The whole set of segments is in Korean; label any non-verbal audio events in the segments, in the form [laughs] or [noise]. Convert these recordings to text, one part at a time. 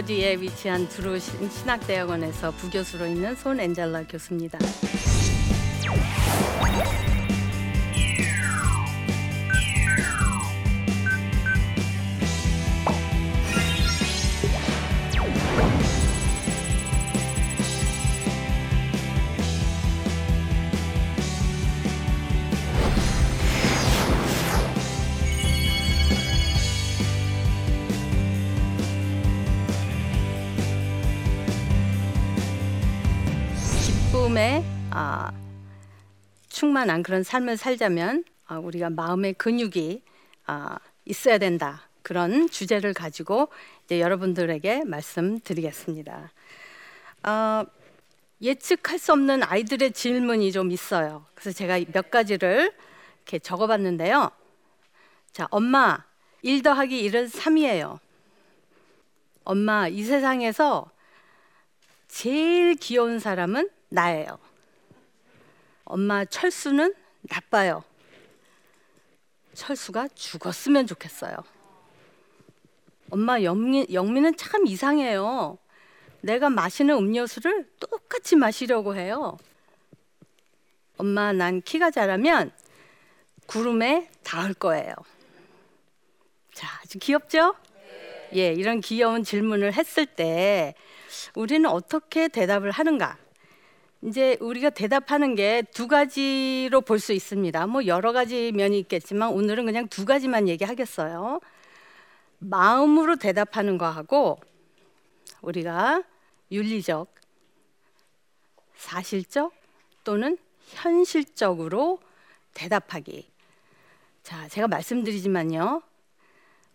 예, 미국 뉴저지에 위치한 신- 신학대학원에서 부교수로 있는 손 엔젤라 교수입니다. 충만한 그런 삶을 살자면 아, 우리가 마음의 근육이 아, 있어야 된다. 그런 주제를 가지고 이제 여러분들에게 말씀드리겠습니다. 아, 예측할 수 없는 아이들의 질문이 좀 있어요. 그래서 제가 몇 가지를 이렇게 적어봤는데요. 자, 엄마, 1 더하기 1은 3이에요. 엄마, 이 세상에서 제일 귀여운 사람은 나예요. 엄마 철수는 나빠요. 철수가 죽었으면 좋겠어요. 엄마 영미, 영미는 참 이상해요. 내가 마시는 음료수를 똑같이 마시려고 해요. 엄마 난 키가 자라면 구름에 닿을 거예요. 자, 아주 귀엽죠? 예, 이런 귀여운 질문을 했을 때 우리는 어떻게 대답을 하는가? 이제 우리가 대답하는 게 두 가지로 볼 수 있습니다. 뭐 여러 가지 면이 있겠지만 오늘은 그냥 두 가지만 얘기하겠어요. 마음으로 대답하는 거하고 우리가 윤리적, 사실적 또는 현실적으로 대답하기. 자, 제가 말씀드리지만요.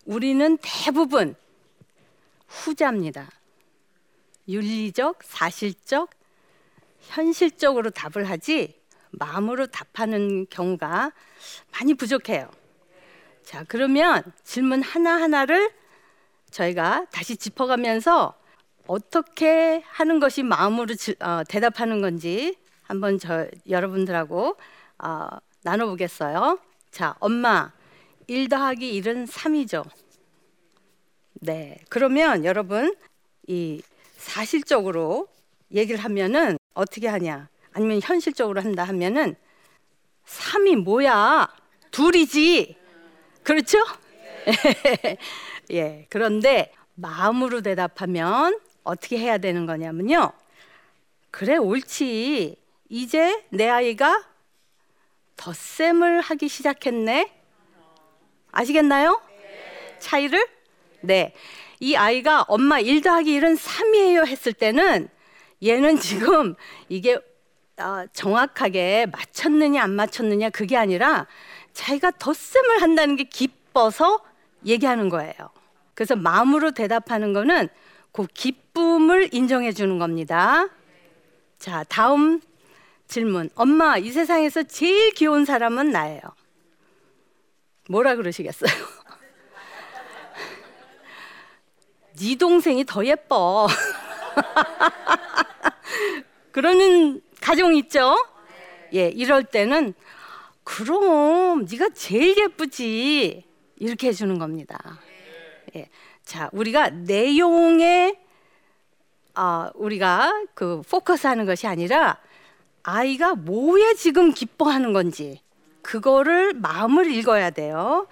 우리는 대부분 후자입니다. 윤리적, 사실적, 현실적으로 답을 하지 마음으로 답하는 경우가 많이 부족해요. 자, 그러면 질문 하나하나를 저희가 다시 짚어가면서 어떻게 하는 것이 마음으로 지- 어, 대답하는 건지 한번 저 여러분들하고 어, 나눠보겠어요. 자, 엄마, 1 더하기 1은 3이죠. 네. 그러면 여러분 이 사실적으로 얘기를 하면은 어떻게 하냐? 아니면 현실적으로 한다 하면은 3이 뭐야? 둘이지. 그렇죠? [laughs] 예. 그런데 마음으로 대답하면 어떻게 해야 되는 거냐면요. 그래 옳지. 이제 내 아이가 덧셈을 하기 시작했네. 아시겠나요? 차이를? 네. 이 아이가 엄마 1 더하기 1은 3이에요 했을 때는 얘는 지금 이게 아, 정확하게 맞췄느냐 안 맞췄느냐 그게 아니라 자기가 덧셈을 한다는 게 기뻐서 얘기하는 거예요. 그래서 마음으로 대답하는 거는 그 기쁨을 인정해 주는 겁니다. 자, 다음 질문. 엄마, 이 세상에서 제일 귀여운 사람은 나예요. 뭐라 그러시겠어요? [laughs] 네 동생이 더 예뻐. [laughs] 그러는 가정 있죠? 예, 이럴 때는 그럼 네가 제일 예쁘지 이렇게 해주는 겁니다. 예, 자 우리가 내용에 아 우리가 그 포커스하는 것이 아니라 아이가 뭐에 지금 기뻐하는 건지 그거를 마음을 읽어야 돼요.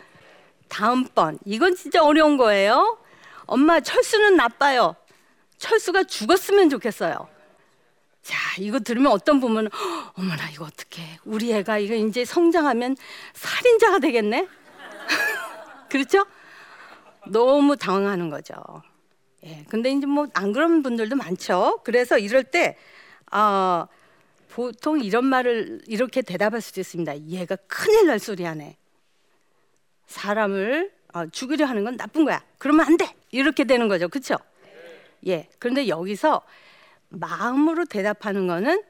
다음번 이건 진짜 어려운 거예요. 엄마 철수는 나빠요. 철수가 죽었으면 좋겠어요. 자, 이거 들으면 어떤 부모는 "헉, 어머나 이거 어떡해. 우리 애가 이거 이제 성장하면 살인자가 되겠네. [laughs] 그렇죠? 너무 당황하는 거죠. 예. 근데 이제 뭐 안 그런 분들도 많죠. 그래서 이럴 때 아, 보통 이런 말을 이렇게 대답할 수도 있습니다. 얘가 큰일 날 소리 하네. 사람을 어, 죽이려 하는 건 나쁜 거야. 그러면 안 돼. 이렇게 되는 거죠. 그렇죠? 예. 그런데 여기서 마음으로 대답하는 거는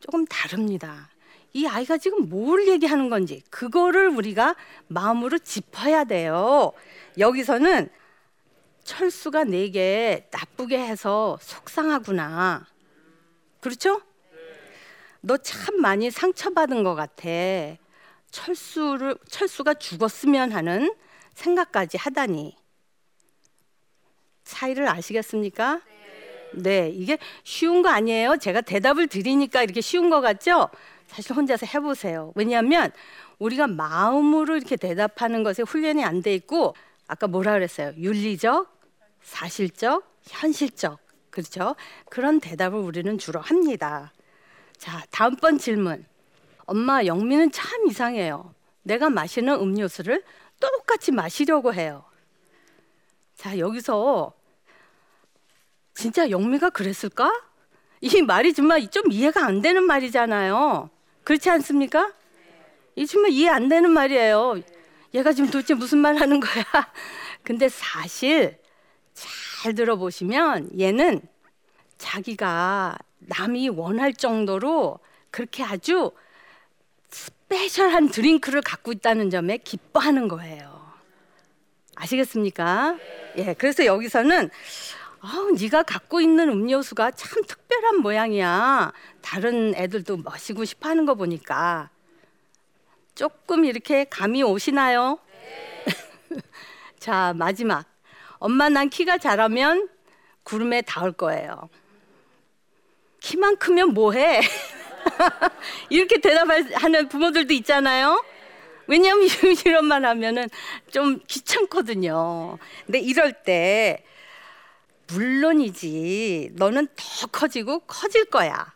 조금 다릅니다. 이 아이가 지금 뭘 얘기하는 건지 그거를 우리가 마음으로 짚어야 돼요. 여기서는 철수가 내게 나쁘게 해서 속상하구나. 그렇죠? 너 참 많이 상처받은 것 같아. 철수를 철수가 죽었으면 하는 생각까지 하다니. 차이를 아시겠습니까? 네, 이게 쉬운 거 아니에요. 제가 대답을 드리니까 이렇게 쉬운 거 같죠? 사실 혼자서 해보세요. 왜냐하면 우리가 마음으로 이렇게 대답하는 것에 훈련이 안 돼 있고 아까 뭐라 그랬어요? 윤리적, 사실적, 현실적. 그렇죠? 그런 대답을 우리는 주로 합니다. 자, 다음번 질문. 엄마, 영미는 참 이상해요. 내가 마시는 음료수를 똑같이 마시려고 해요. 자, 여기서 진짜 영미가 그랬을까? 이 말이 정말 좀 이해가 안 되는 말이잖아요. 그렇지 않습니까? 이 정말 이해 안 되는 말이에요. 얘가 지금 도대체 무슨 말 하는 거야? [laughs] 근데 사실 잘 들어보시면 얘는 자기가 남이 원할 정도로 그렇게 아주 스페셜한 드링크를 갖고 있다는 점에 기뻐하는 거예요. 아시겠습니까? 예, 그래서 여기서는 아, 네가 갖고 있는 음료수가 참 특별한 모양이야. 다른 애들도 마시고 싶어 하는 거 보니까 조금 이렇게 감이 오시나요? 네. [laughs] 자, 마지막. 엄마 난 키가 자라면 구름에 닿을 거예요. 키만 크면 뭐 해? [laughs] 이렇게 대답하는 부모들도 있잖아요. 왜냐하면 이런 말 하면은 좀 귀찮거든요. 근데 이럴 때 물론이지 너는 더 커지고 커질 거야.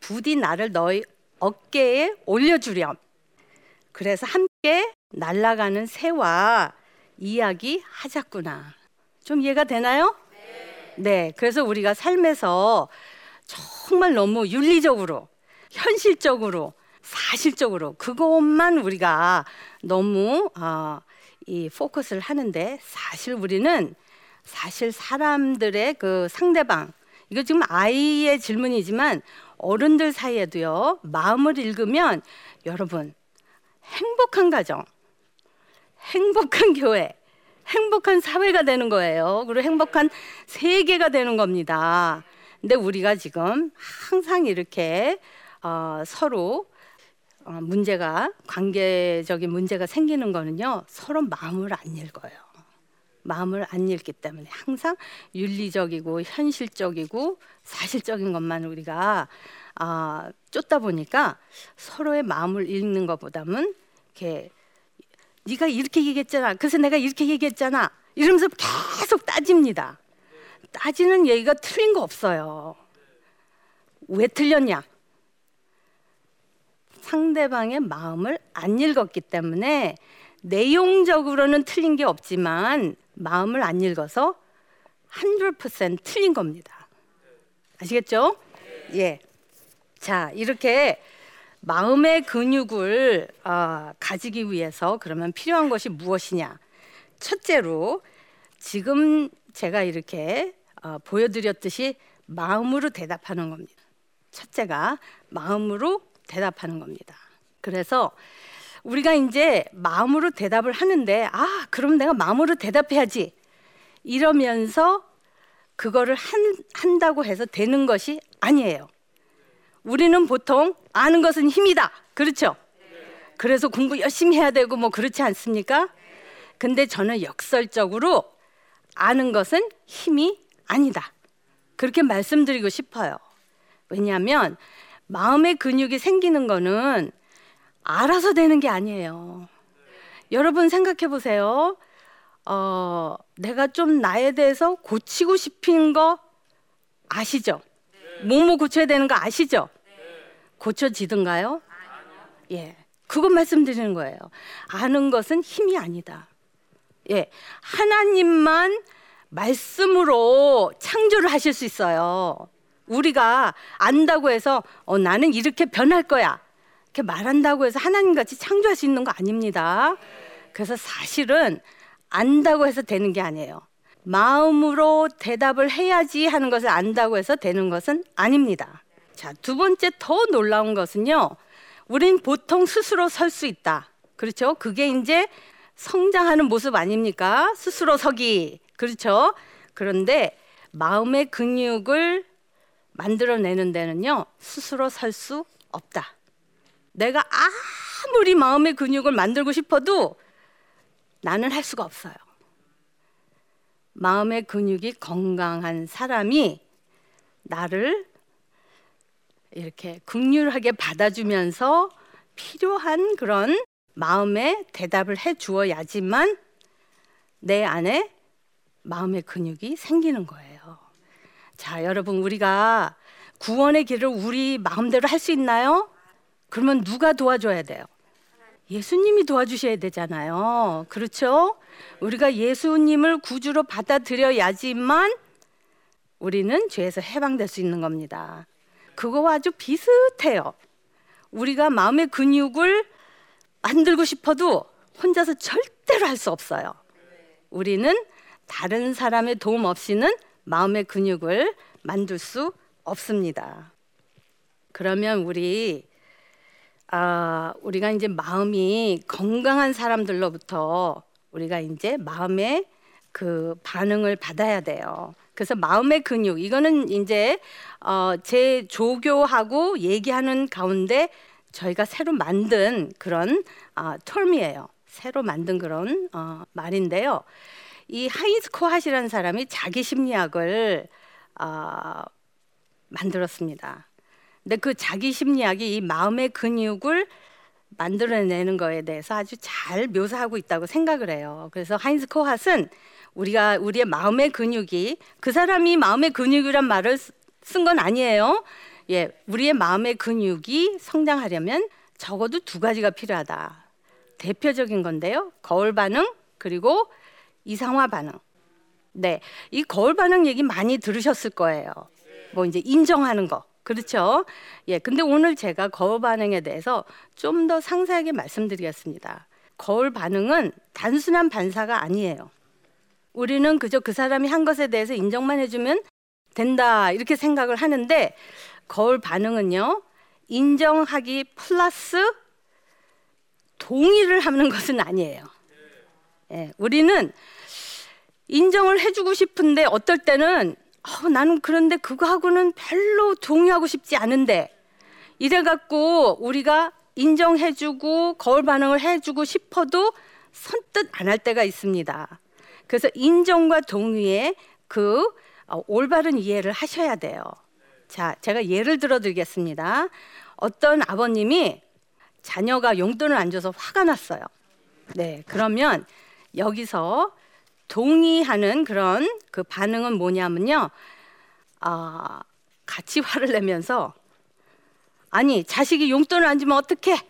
부디 나를 너의 어깨에 올려주렴. 그래서 함께 날아가는 새와 이야기 하자꾸나. 좀 이해가 되나요? 네. 네. 그래서 우리가 삶에서 정말 너무 윤리적으로, 현실적으로, 사실적으로 그것만 우리가 너무 어, 이 포커스를 하는데 사실 우리는 사실 사람들의 그 상대방 이거 지금 아이의 질문이지만 어른들 사이에도요 마음을 읽으면 여러분 행복한 가정 행복한 교회 행복한 사회가 되는 거예요. 그리고 행복한 세계가 되는 겁니다. 근데 우리가 지금 항상 이렇게 어, 서로 어, 문제가 관계적인 문제가 생기는 거는요 서로 마음을 안 읽어요 마음을 안 읽기 때문에 항상 윤리적이고 현실적이고 사실적인 것만 우리가 아, 쫓다 보니까 서로의 마음을 읽는 것보다는 이렇게 네가 이렇게 얘기했잖아. 그래서 내가 이렇게 얘기했잖아. 이러면서 계속 따집니다. 따지는 얘기가 틀린 거 없어요. 왜 틀렸냐? 상대방의 마음을 안 읽었기 때문에 내용적으로는 틀린 게 없지만 마음을 안 읽어서 100% 틀린 겁니다. 아시겠죠? 예. 자, 이렇게 마음의 근육을 어, 가지기 위해서 그러면 필요한 것이 무엇이냐? 첫째로 지금 제가 이렇게 어, 보여드렸듯이 마음으로 대답하는 겁니다. 첫째가 마음으로 대답하는 겁니다. 그래서 우리가 이제 마음으로 대답을 하는데 아 그럼 내가 마음으로 대답해야지 이러면서 그거를 한, 한다고 해서 되는 것이 아니에요. 우리는 보통 아는 것은 힘이다. 그렇죠? 그래서 공부 열심히 해야 되고 뭐 그렇지 않습니까? 근데 저는 역설적으로 아는 것은 힘이 아니다. 그렇게 말씀드리고 싶어요. 왜냐하면 마음의 근육이 생기는 거는 알아서 되는 게 아니에요. 여러분 생각해 보세요. 어, 내가 좀 나에 대해서 고치고 싶은 거 아시죠? 뭐뭐 고쳐야 되는 거 아시죠? 고쳐지든가요? 예. 그것 말씀드리는 거예요. 아는 것은 힘이 아니다. 예. 하나님만 말씀으로 창조를 하실 수 있어요. 우리가 안다고 해서 어, 나는 이렇게 변할 거야. 이렇게 말한다고 해서 하나님 같이 창조할 수 있는 거 아닙니다. 그래서 사실은 안다고 해서 되는 게 아니에요. 마음으로 대답을 해야지 하는 것을 안다고 해서 되는 것은 아닙니다. 자, 두 번째 더 놀라운 것은요. 우린 보통 스스로 설 수 있다. 그렇죠? 그게 이제 성장하는 모습 아닙니까? 스스로 서기. 그렇죠? 그런데 마음의 근육을 만들어내는 데는요, 스스로 설 수 없다. 내가 아무리 마음의 근육을 만들고 싶어도 나는 할 수가 없어요. 마음의 근육이 건강한 사람이 나를 이렇게 극률하게 받아주면서 필요한 그런 마음의 대답을 해 주어야지만 내 안에 마음의 근육이 생기는 거예요. 자, 여러분, 우리가 구원의 길을 우리 마음대로 할 수 있나요? 그러면 누가 도와줘야 돼요? 예수님이 도와주셔야 되잖아요. 그렇죠? 우리가 예수님을 구주로 받아들여야지만 우리는 죄에서 해방될 수 있는 겁니다. 그거와 아주 비슷해요. 우리가 마음의 근육을 만들고 싶어도 혼자서 절대로 할 수 없어요. 우리는 다른 사람의 도움 없이는 마음의 근육을 만들 수 없습니다. 그러면 우리 아, 우리가 이제 마음이 건강한 사람들로부터 우리가 이제 마음의 그 반응을 받아야 돼요. 그래서 마음의 근육 이거는 이제 어, 제 조교하고 얘기하는 가운데 저희가 새로 만든 그런 어, 텀이에요. 새로 만든 그런 어, 말인데요. 이 하인스 코하시라는 사람이 자기 심리학을 어, 만들었습니다. 근데 그 자기 심리학이 이 마음의 근육을 만들어내는 거에 대해서 아주 잘 묘사하고 있다고 생각을 해요. 그래서 하인스 코핫은 우리가 우리의 마음의 근육이 그 사람이 마음의 근육이란 말을 쓴 건 아니에요. 예, 우리의 마음의 근육이 성장하려면 적어도 두 가지가 필요하다. 대표적인 건데요. 거울 반응 그리고 이상화 반응. 네, 이 거울 반응 얘기 많이 들으셨을 거예요. 뭐 이제 인정하는 거. 그렇죠? 예, 근데 오늘 제가 거울 반응에 대해서 좀 더 상세하게 말씀드리겠습니다. 거울 반응은 단순한 반사가 아니에요. 우리는 그저 그 사람이 한 것에 대해서 인정만 해주면 된다 이렇게 생각을 하는데 거울 반응은요 인정하기 플러스 동의를 하는 것은 아니에요. 예, 우리는 인정을 해주고 싶은데 어떨 때는 어, 나는 그런데 그거하고는 별로 동의하고 싶지 않은데 이래 갖고 우리가 인정해주고 거울 반응을 해주고 싶어도 선뜻 안 할 때가 있습니다. 그래서 인정과 동의의 그 어, 올바른 이해를 하셔야 돼요. 자, 제가 예를 들어 드리겠습니다. 어떤 아버님이 자녀가 용돈을 안 줘서 화가 났어요. 네, 그러면 여기서 동의하는 그런 그 반응은 뭐냐면요. 아, 같이 화를 내면서 아니, 자식이 용돈을 안 주면 어떡해?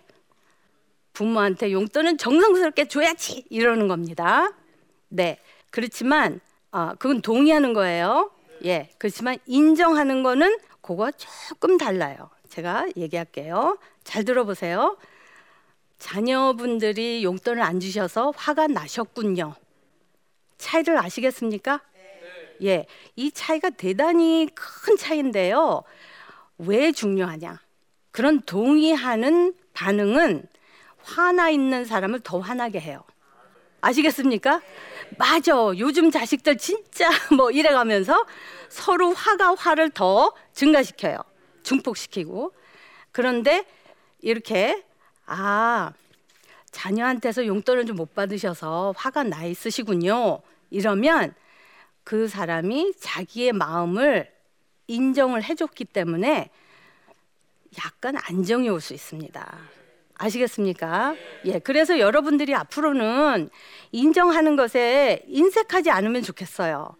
부모한테 용돈은 정성스럽게 줘야지 이러는 겁니다. 네. 그렇지만 아, 그건 동의하는 거예요. 예. 그렇지만 인정하는 거는 그거 조금 달라요. 제가 얘기할게요. 잘 들어보세요. 자녀분들이 용돈을 안 주셔서 화가 나셨군요. 차이를 아시겠습니까? 예. 이 차이가 대단히 큰 차이인데요. 왜 중요하냐? 그런 동의하는 반응은 화나 있는 사람을 더 화나게 해요. 아시겠습니까? 맞아. 요즘 자식들 진짜 [laughs] 뭐 이래 가면서 서로 화가 화를 더 증가시켜요. 증폭시키고. 그런데 이렇게 아 자녀한테서 용돈을 좀 못 받으셔서 화가 나 있으시군요. 이러면 그 사람이 자기의 마음을 인정을 해줬기 때문에 약간 안정이 올 수 있습니다. 아시겠습니까? 예, 그래서 여러분들이 앞으로는 인정하는 것에 인색하지 않으면 좋겠어요.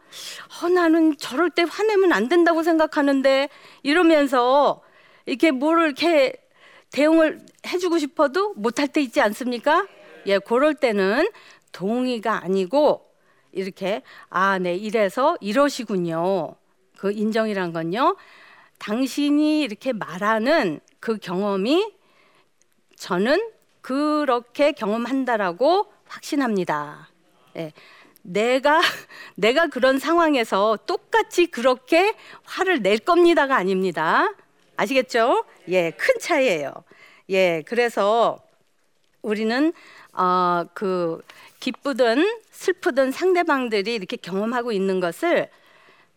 어, 나는 저럴 때 화내면 안 된다고 생각하는데 이러면서 이렇게 뭐를 이렇게 대응을 해주고 싶어도 못할 때 있지 않습니까? 예, 그럴 때는 동의가 아니고 이렇게 아, 네, 이래서 이러시군요. 그 인정이란 건요. 당신이 이렇게 말하는 그 경험이 저는 그렇게 경험한다라고 확신합니다. 예. 내가 [laughs] 내가 그런 상황에서 똑같이 그렇게 화를 낼 겁니다가 아닙니다. 아시겠죠? 예, 큰 차이예요. 예, 그래서 우리는 어, 그 기쁘든 슬프든 상대방들이 이렇게 경험하고 있는 것을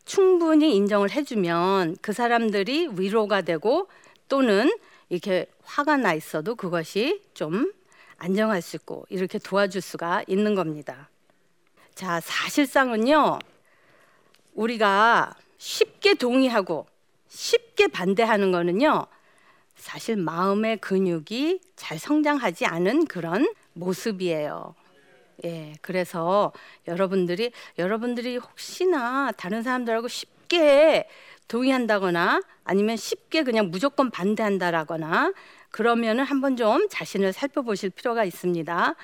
충분히 인정을 해주면 그 사람들이 위로가 되고 또는 이렇게 화가 나 있어도 그것이 좀 안정할 수 있고 이렇게 도와줄 수가 있는 겁니다. 자, 사실상은요, 우리가 쉽게 동의하고 쉽게 반대하는 거는요. 사실 마음의 근육이 잘 성장하지 않은 그런 모습이에요. 예, 그래서 여러분들이 여러분들이 혹시나 다른 사람들하고 쉽게 동의한다거나 아니면 쉽게 그냥 무조건 반대한다라거나 그러면은 한번 좀 자신을 살펴보실 필요가 있습니다.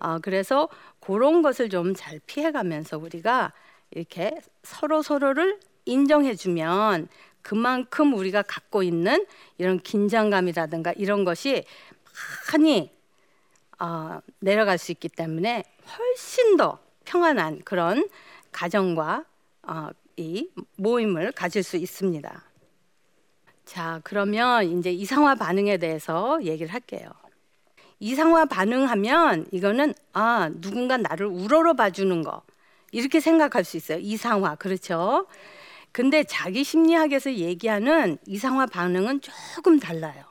어, 그래서 그런 것을 좀 잘 피해가면서 우리가 이렇게 서로 서로를 인정해주면 그만큼 우리가 갖고 있는 이런 긴장감이라든가 이런 것이 많이 어, 내려갈 수 있기 때문에 훨씬 더 평안한 그런 가정과 어, 이 모임을 가질 수 있습니다. 자, 그러면 이제 이상화 반응에 대해서 얘기를 할게요. 이상화 반응하면 이거는 아 누군가 나를 우러러 봐주는 거 이렇게 생각할 수 있어요. 이상화 그렇죠? 근데 자기 심리학에서 얘기하는 이상화 반응은 조금 달라요.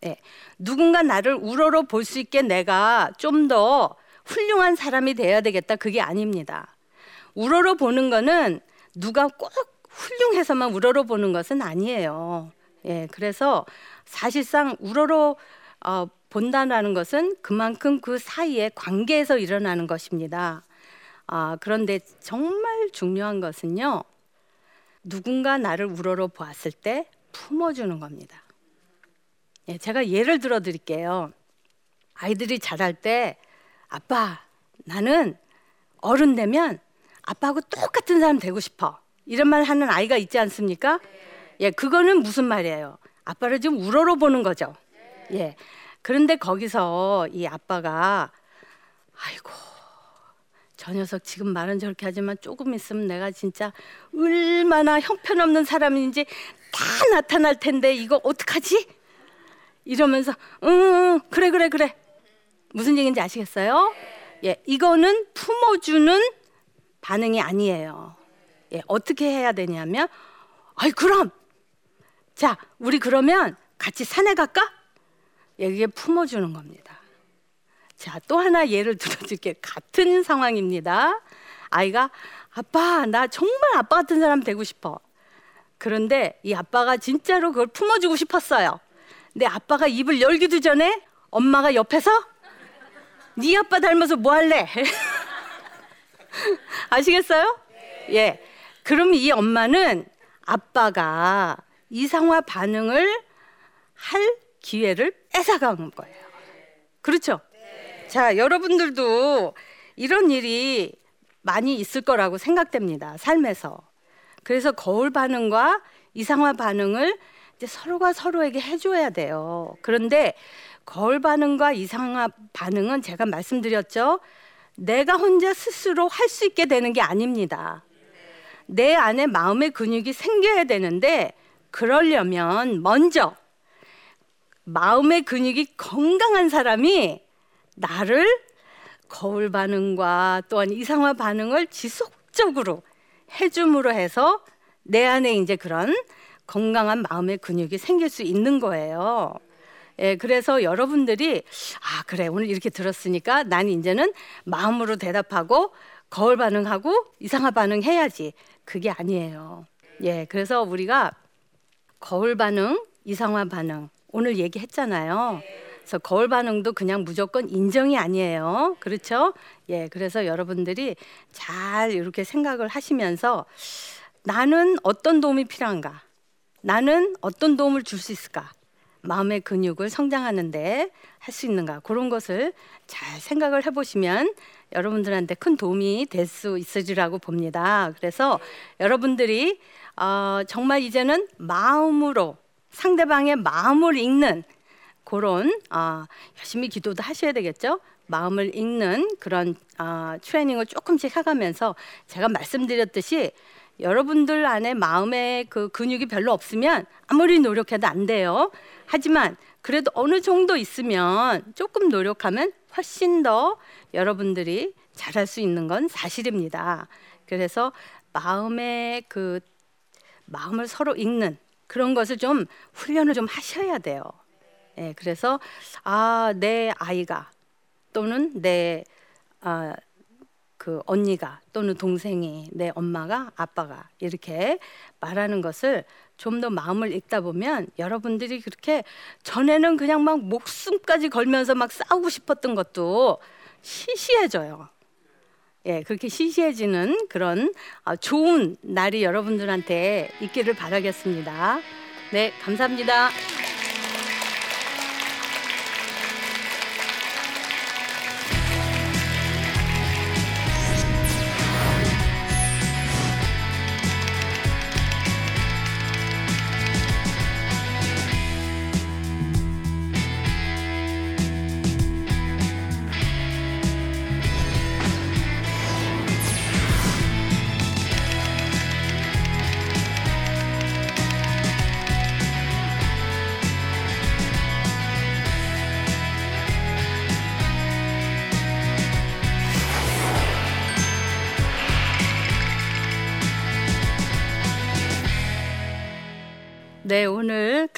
네. 누군가 나를 우러러 볼 수 있게 내가 좀 더 훌륭한 사람이 돼야 되겠다. 그게 아닙니다. 우러러 보는 거는 누가 꼭 훌륭해서만 우러러 보는 것은 아니에요. 예, 그래서 사실상 우러러 어, 본다는 것은 그만큼 그 사이의 관계에서 일어나는 것입니다. 아, 그런데 정말 중요한 것은요. 누군가 나를 우러러 보았을 때 품어주는 겁니다. 예, 제가 예를 들어 드릴게요. 아이들이 자랄 때 아빠 나는 어른 되면 아빠하고 똑같은 사람 되고 싶어. 이런 말 하는 아이가 있지 않습니까? 예, 그거는 무슨 말이에요? 아빠를 좀 우러러 보는 거죠. 예. 그런데 거기서 이 아빠가 아이고 저 녀석 지금 말은 저렇게 하지만 조금 있으면 내가 진짜 얼마나 형편없는 사람인지 다 나타날 텐데 이거 어떡하지? 이러면서 응 그래 그래 그래 무슨 얘기인지 아시겠어요? 예 이거는 품어주는 반응이 아니에요. 예 어떻게 해야 되냐면 아이 그럼 자 우리 그러면 같이 산에 갈까? 여기에 품어주는 겁니다. 자, 또 하나 예를 들어줄게. 같은 상황입니다. 아이가 아빠, 나 정말 아빠 같은 사람 되고 싶어. 그런데 이 아빠가 진짜로 그걸 품어주고 싶었어요. 근데 아빠가 입을 열기도 전에 엄마가 옆에서 네 아빠 닮아서 뭐 할래? [laughs] 아시겠어요? 예. 그럼 이 엄마는 아빠가 이상화 반응을 할 기회를 뺏어간 거예요. 그렇죠? 자, 여러분들도 이런 일이 많이 있을 거라고 생각됩니다. 삶에서. 그래서 거울 반응과 이상화 반응을 서로가 서로에게 해줘야 돼요. 그런데 거울 반응과 이상화 반응은 제가 말씀드렸죠. 내가 혼자 스스로 할 수 있게 되는 게 아닙니다. 내 안에 마음의 근육이 생겨야 되는데 그러려면 먼저 마음의 근육이 건강한 사람이 나를 거울 반응과 또한 이상화 반응을 지속적으로 해줌으로 해서 내 안에 이제 그런 건강한 마음의 근육이 생길 수 있는 거예요. 예, 그래서 여러분들이 아 그래 오늘 이렇게 들었으니까 난 이제는 마음으로 대답하고 거울 반응하고 이상화 반응 해야지 그게 아니에요. 예, 그래서 우리가 거울 반응, 이상화 반응 오늘 얘기했잖아요. 그래서 거울 반응도 그냥 무조건 인정이 아니에요. 그렇죠? 예, 그래서 여러분들이 잘 이렇게 생각을 하시면서 나는 어떤 도움이 필요한가? 나는 어떤 도움을 줄 수 있을까? 마음의 근육을 성장하는데 할 수 있는가? 그런 것을 잘 생각을 해보시면 여러분들한테 큰 도움이 될 수 있으리라고 봅니다. 그래서 여러분들이 어, 정말 이제는 마음으로 상대방의 마음을 읽는 그런 어, 열심히 기도도 하셔야 되겠죠. 마음을 읽는 그런 어, 트레이닝을 조금씩 해가면서 제가 말씀드렸듯이 여러분들 안에 마음의 그 근육이 별로 없으면 아무리 노력해도 안 돼요. 하지만 그래도 어느 정도 있으면 조금 노력하면 훨씬 더 여러분들이 잘할 수 있는 건 사실입니다. 그래서 마음의 그 마음을 서로 읽는 그런 것을 좀 훈련을 좀 하셔야 돼요. 예, 그래서 아, 내 아이가 또는 내 아, 그 언니가 또는 동생이 내 엄마가 아빠가 이렇게 말하는 것을 좀 더 마음을 읽다 보면 여러분들이 그렇게 전에는 그냥 막 목숨까지 걸면서 막 싸우고 싶었던 것도 시시해져요. 예, 그렇게 시시해지는 그런 아, 좋은 날이 여러분들한테 있기를 바라겠습니다. 네, 감사합니다.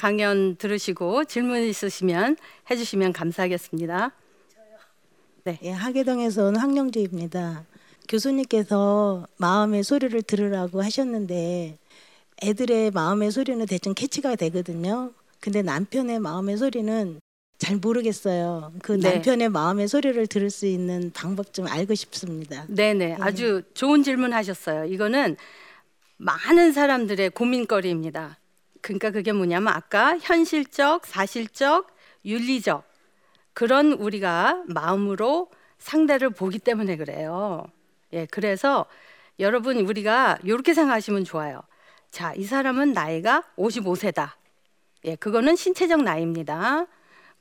강연 들으시고 질문 있으시면 해주시면 감사하겠습니다. 예, 하계동에서 온 황영주입니다. 교수님께서 마음의 소리를 들으라고 하셨는데 애들의 마음의 소리는 대충 캐치가 되거든요. 근데 남편의 마음의 소리는 잘 모르겠어요. 그 네. 남편의 마음의 소리를 들을 수 있는 방법 좀 알고 싶습니다. 네네, 아주 좋은 질문 하셨어요. 이거는 많은 사람들의 고민거리입니다. 그러니까 그게 뭐냐면 아까 현실적, 사실적, 윤리적 그런 우리가 마음으로 상대를 보기 때문에 그래요. 예, 그래서 여러분 우리가 이렇게 생각하시면 좋아요. 자, 이 사람은 나이가 55세다. 예, 그거는 신체적 나이입니다.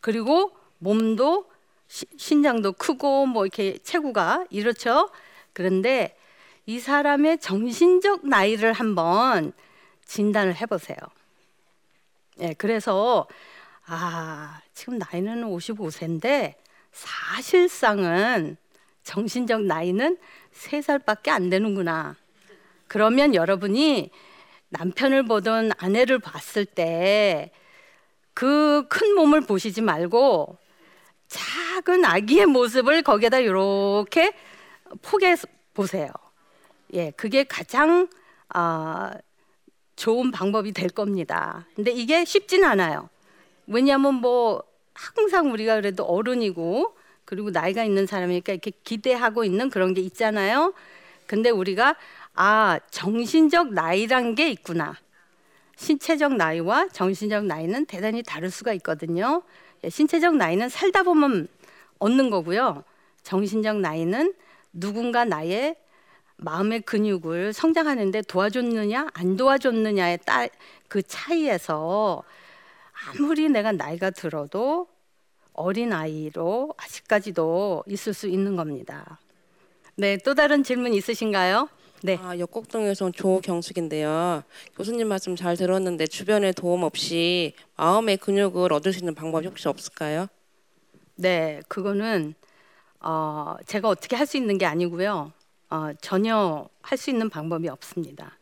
그리고 몸도 시- 신장도 크고 뭐 이렇게 체구가 이렇죠. 그런데 이 사람의 정신적 나이를 한번 진단을 해보세요. 예, 그래서 아 지금 나이는 55세인데 사실상은 정신적 나이는 3살밖에 안 되는구나. 그러면 여러분이 남편을 보든 아내를 봤을 때 그 큰 몸을 보시지 말고 작은 아기의 모습을 거기에다 이렇게 포개 보세요. 예, 그게 가장 아, 좋은 방법이 될 겁니다. 근데 이게 쉽진 않아요. 왜냐하면 뭐 항상 우리가 그래도 어른이고 그리고 나이가 있는 사람이니까 이렇게 기대하고 있는 그런 게 있잖아요. 근데 우리가 아 정신적 나이란 게 있구나. 신체적 나이와 정신적 나이는 대단히 다를 수가 있거든요. 예, 신체적 나이는 살다 보면 얻는 거고요. 정신적 나이는 누군가 나의 마음의 근육을 성장하는데 도와줬느냐 안 도와줬느냐에 따그 차이에서 아무리 내가 나이가 들어도 어린 아이로 아직까지도 있을 수 있는 겁니다. 네, 또 다른 질문 있으신가요? 네. 아, 역곡동에서 온 조경숙인데요. 교수님 말씀 잘 들었는데 주변의 도움 없이 마음의 근육을 얻을 수 있는 방법이 혹시 없을까요? 네, 그거는 어, 제가 어떻게 할 수 있는 게 아니고요. 어, 전혀 할 수 있는 방법이 없습니다.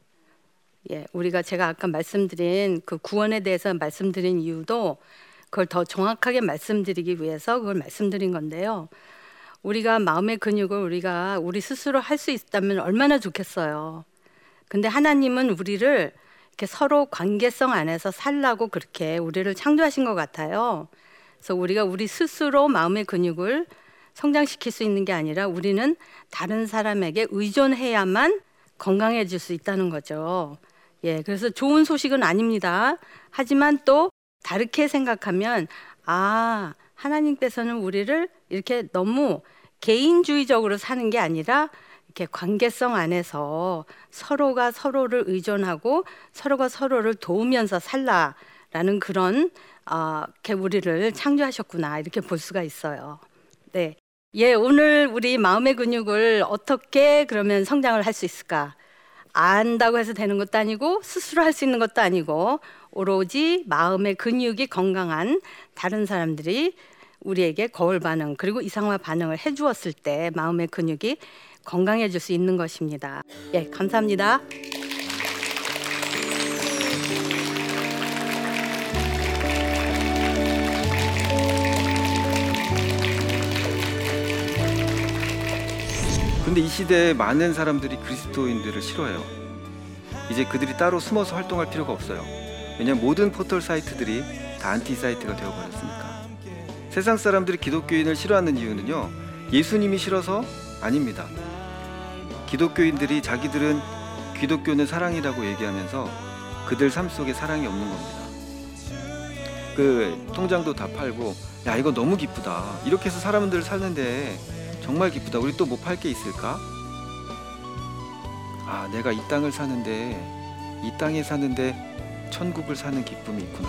예, 우리가 제가 아까 말씀드린 그 구원에 대해서 말씀드린 이유도 그걸 더 정확하게 말씀드리기 위해서 그걸 말씀드린 건데요. 우리가 마음의 근육을 우리가 우리 스스로 할 수 있다면 얼마나 좋겠어요. 근데 하나님은 우리를 이렇게 서로 관계성 안에서 살라고 그렇게 우리를 창조하신 것 같아요. 그래서 우리가 우리 스스로 마음의 근육을 성장시킬 수 있는 게 아니라 우리는 다른 사람에게 의존해야만 건강해질 수 있다는 거죠. 예, 그래서 좋은 소식은 아닙니다. 하지만 또 다르게 생각하면 아 하나님께서는 우리를 이렇게 너무 개인주의적으로 사는 게 아니라 이렇게 관계성 안에서 서로가 서로를 의존하고 서로가 서로를 도우면서 살라라는 그런 아, 이렇게 우리를 창조하셨구나 이렇게 볼 수가 있어요. 네, 예, 오늘 우리 마음의 근육을 어떻게 그러면 성장을 할 수 있을까? 안다고 해서 되는 것도 아니고 스스로 할 수 있는 것도 아니고 오로지 마음의 근육이 건강한 다른 사람들이 우리에게 거울 반응 그리고 이상화 반응을 해 주었을 때 마음의 근육이 건강해질 수 있는 것입니다. 예, 감사합니다. 근데 이 시대에 많은 사람들이 그리스도인들을 싫어해요. 이제 그들이 따로 숨어서 활동할 필요가 없어요. 왜냐면 모든 포털 사이트들이 다 안티 사이트가 되어버렸으니까. 세상 사람들이 기독교인을 싫어하는 이유는요. 예수님이 싫어서 아닙니다. 기독교인들이 자기들은 기독교는 사랑이라고 얘기하면서 그들 삶 속에 사랑이 없는 겁니다. 그 통장도 다 팔고 야 이거 너무 기쁘다. 이렇게 해서 사람들 사는데 정말 기쁘다. 우리 또 뭐 팔 게 있을까? 아 내가 이 땅을 사는데 이 땅에 사는데 천국을 사는 기쁨이 있구나.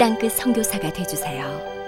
땅끝 선교사가 되주세요.